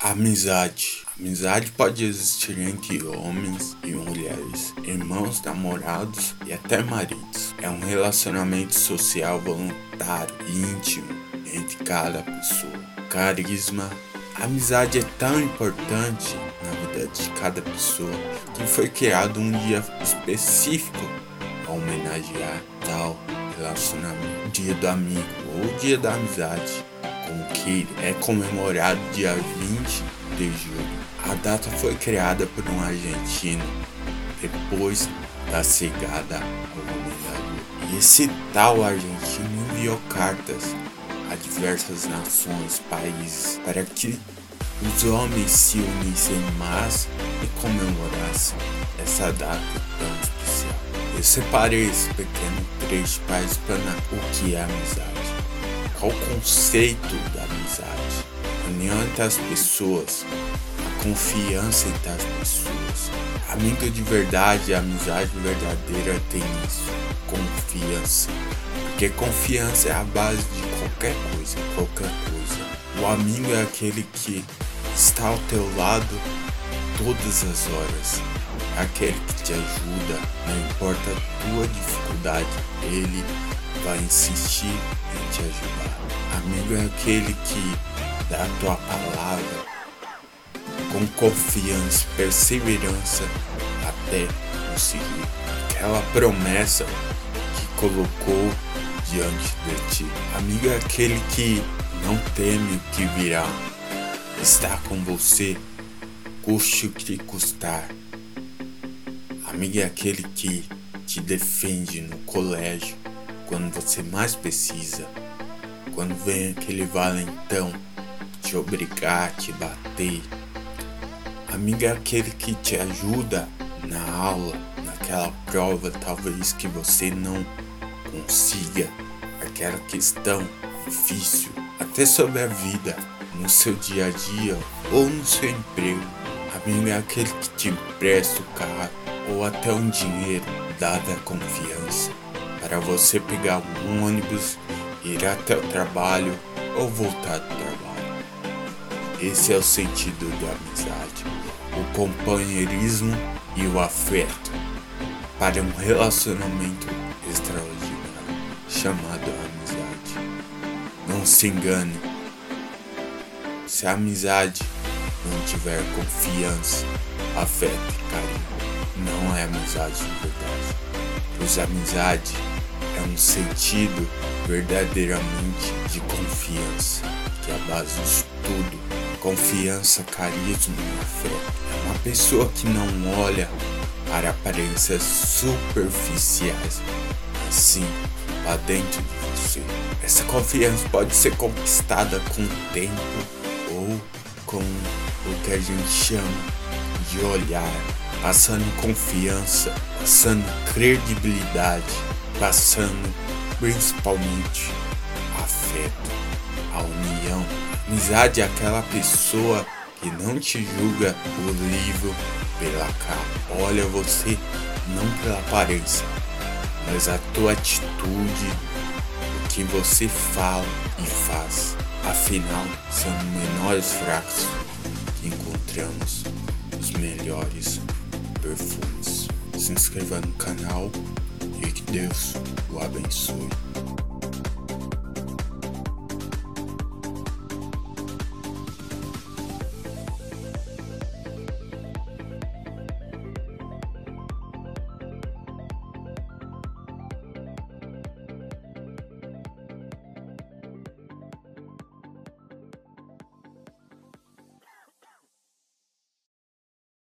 Amizade. Amizade pode existir entre homens e mulheres, irmãos, namorados e até maridos. É um relacionamento social voluntário e íntimo entre cada pessoa. Carisma. A amizade é tão importante na vida de cada pessoa que foi criado um dia específico a homenagear tal relacionamento. Dia do amigo ou dia da amizade que é comemorado dia 20 de julho. A data foi criada por um argentino depois da chegada ao lugar. E esse tal argentino enviou cartas a diversas nações, países, para que os homens se unissem mais e comemorassem essa data tão especial. Eu separei esse pequeno trecho para explanar o que é amizade. Qual o conceito da amizade? A união entre as pessoas, a confiança entre as pessoas. Amigo de verdade, a amizade verdadeira tem isso, confiança. Porque confiança é a base de qualquer coisa, qualquer coisa. O amigo é aquele que está ao teu lado todas as horas. É aquele que te ajuda, não importa a tua dificuldade, ele vai insistir em te ajudar. Amigo é aquele que dá a tua palavra com confiança, perseverança até conseguir aquela promessa que colocou diante de ti. Amigo é aquele que não teme o que virá, está com você, custe o que custar. Amigo é aquele que te defende no colégio, quando você mais precisa, quando vem aquele valentão te obrigar, te bater. Amigo é aquele que te ajuda na aula, naquela prova talvez que você não consiga, aquela questão difícil, até sobre a vida, no seu dia a dia ou no seu emprego. Amigo é aquele que te empresta o carro ou até um dinheiro, dada a confiança para você pegar um ônibus, ir até o trabalho ou voltar do trabalho. Esse é o sentido da amizade, o companheirismo e o afeto para um relacionamento extraordinário chamado amizade. Não se engane, se a amizade não tiver confiança, afeto e carinho, não é amizade de verdade. Pois amizade é um sentido verdadeiramente de confiança, que é a base de tudo. Confiança, carisma e fé. É uma pessoa que não olha para aparências superficiais, assim, lá dentro de você. Essa confiança pode ser conquistada com o tempo ou com o que a gente chama de olhar, passando confiança, passando credibilidade passando principalmente afeto, a união. Amizade é aquela pessoa que não te julga por livro pela capa. Olha você não pela aparência, mas a tua atitude, o que você fala e faz. Afinal, são menores fracos que encontramos os melhores perfumes. Se inscreva no canal e que Deus o abençoe.